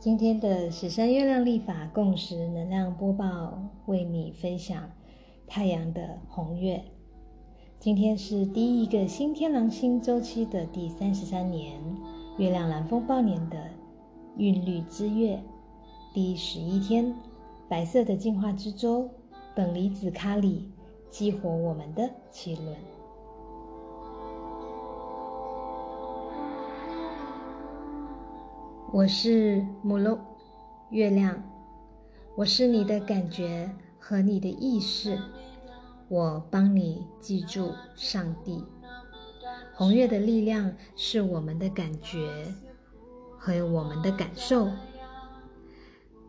今天的十三月亮历法共识能量播报，为你分享太阳的红月。今天是第一个新天狼星周期的第三十三年，月亮蓝风暴年的韵律之月第十一天，白色的进化之舟等离子卡里激活我们的气轮。我是母鹿月亮，我是你的感觉和你的意识，我帮你记住上帝。红月的力量是我们的感觉和我们的感受，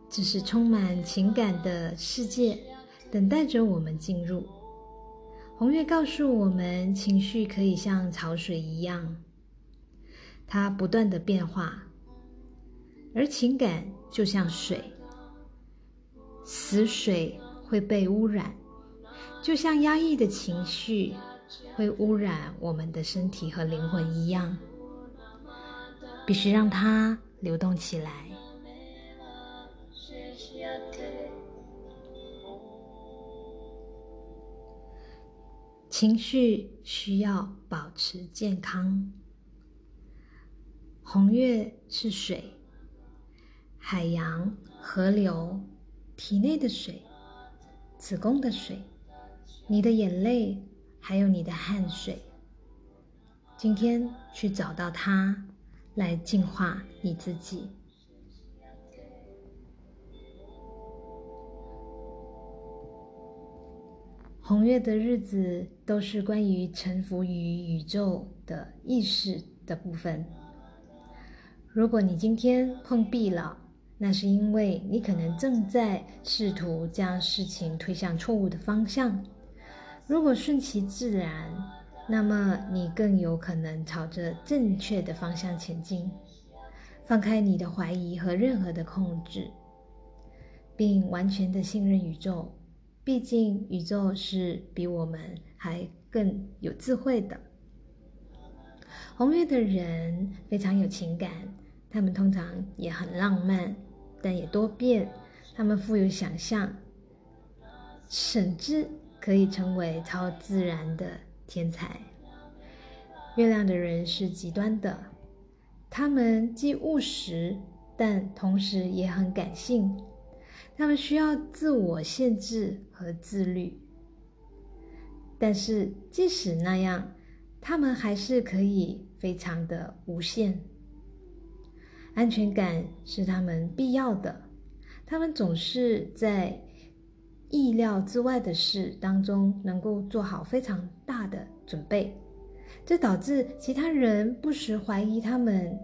这是充满情感的世界，等待着我们进入。红月告诉我们，情绪可以像潮水一样，它不断的变化。而情感就像水，死水会被污染，就像压抑的情绪会污染我们的身体和灵魂一样，必须让它流动起来。情绪需要保持健康。红月是水。海洋、河流、体内的水、子宫的水、你的眼泪，还有你的汗水，今天去找到它，来净化你自己。红月的日子都是关于臣服于宇宙的意识的部分。如果你今天碰壁了，那是因为你可能正在试图将事情推向错误的方向。如果顺其自然，那么你更有可能朝着正确的方向前进。放开你的怀疑和任何的控制，并完全的信任宇宙。毕竟宇宙是比我们还更有智慧的。红月的人非常有情感，他们通常也很浪漫。但也多变，他们富有想象，甚至可以成为超自然的天才。月亮的人是极端的，他们既务实，但同时也很感性。他们需要自我限制和自律，但是即使那样，他们还是可以非常的无限。安全感是他们必要的，他们总是在意料之外的事当中能够做好非常大的准备，这导致其他人不时怀疑他们，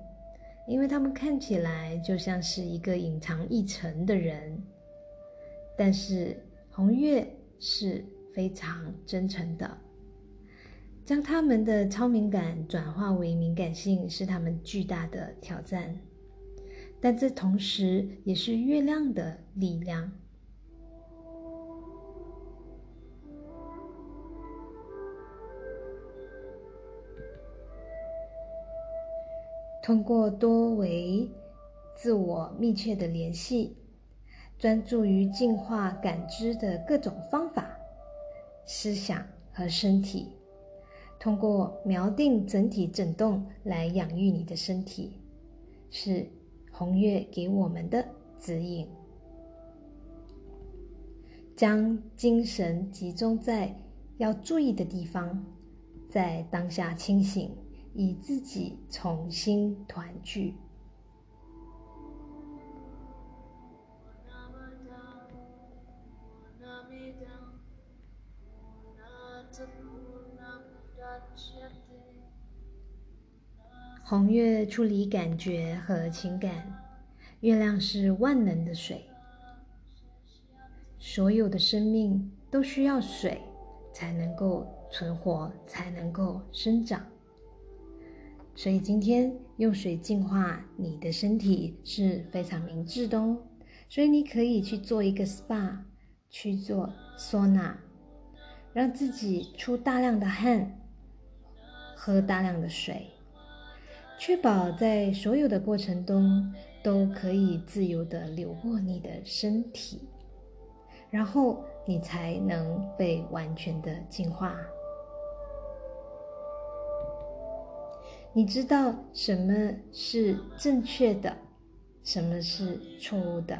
因为他们看起来就像是一个隐藏一层的人。但是红月是非常真诚的，将他们的超敏感转化为敏感性是他们巨大的挑战。但这同时也是月亮的力量。通过多维自我密切的联系，专注于进化感知的各种方法、思想和身体，通过锚定整体振动来养育你的身体，是。红月给我们的指引：将精神集中在要注意的地方，在当下清醒，与自己重新团聚。红月处理感觉和情感，月亮是万能的水。所有的生命都需要水才能够存活，才能够生长。所以今天用水净化你的身体是非常明智的哦。所以你可以去做一个 SPA，去做 sauna，让自己出大量的汗，喝大量的水。确保在所有的过程中都可以自由的流过你的身体，然后你才能被完全的净化。你知道什么是正确的，什么是错误的。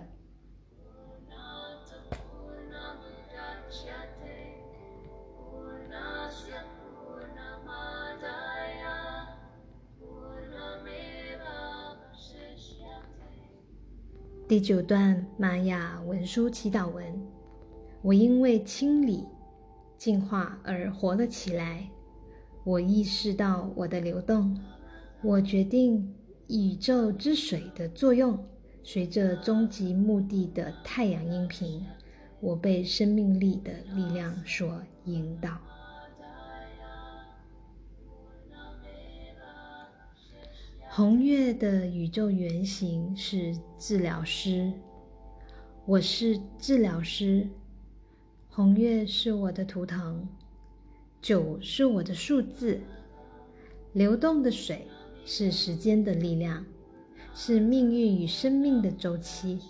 第九段玛雅文书祈祷文：我因为清理、净化而活了起来。我意识到我的流动。我决定宇宙之水的作用，随着终极目的的太阳音频，我被生命力的力量所引导。红月的宇宙原型是治疗师，我是治疗师。红月是我的图腾，九是我的数字。流动的水是时间的力量，是命运与生命的周期。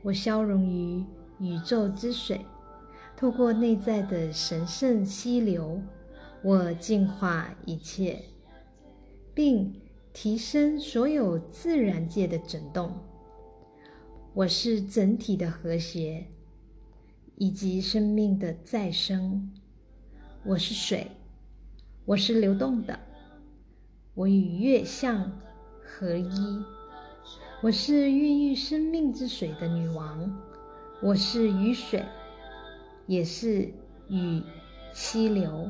我消融于宇宙之水，透过内在的神圣溪流，我净化一切，并。提升所有自然界的整动，我是整体的和谐，以及生命的再生。我是水，我是流动的，我与月相合一。我是孕育生命之水的女王，我是雨水，也是雨溪流。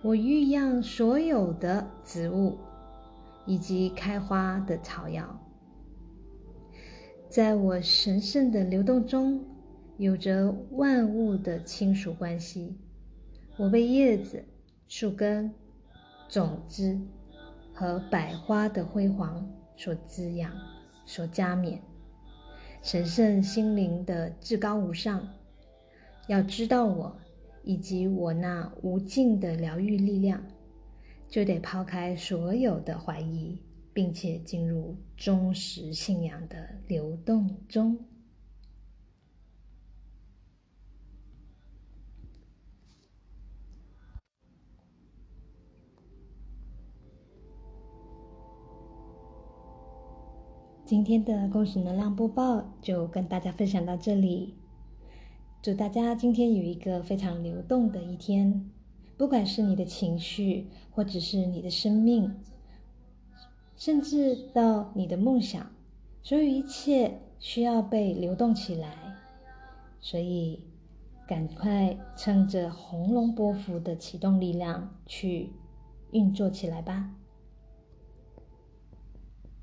我育养所有的植物。以及开花的草药，在我神圣的流动中，有着万物的亲属关系。我被叶子、树根、种子和百花的辉煌所滋养、所加冕。神圣心灵的至高无上，要知道我以及我那无尽的疗愈力量。就得抛开所有的怀疑，并且进入忠实信仰的流动中。今天的共识能量播报就跟大家分享到这里。祝大家今天有一个非常流动的一天。不管是你的情绪，或者是你的生命，甚至到你的梦想，所有一切需要被流动起来。所以，赶快趁着红龙波幅的启动力量去运作起来吧。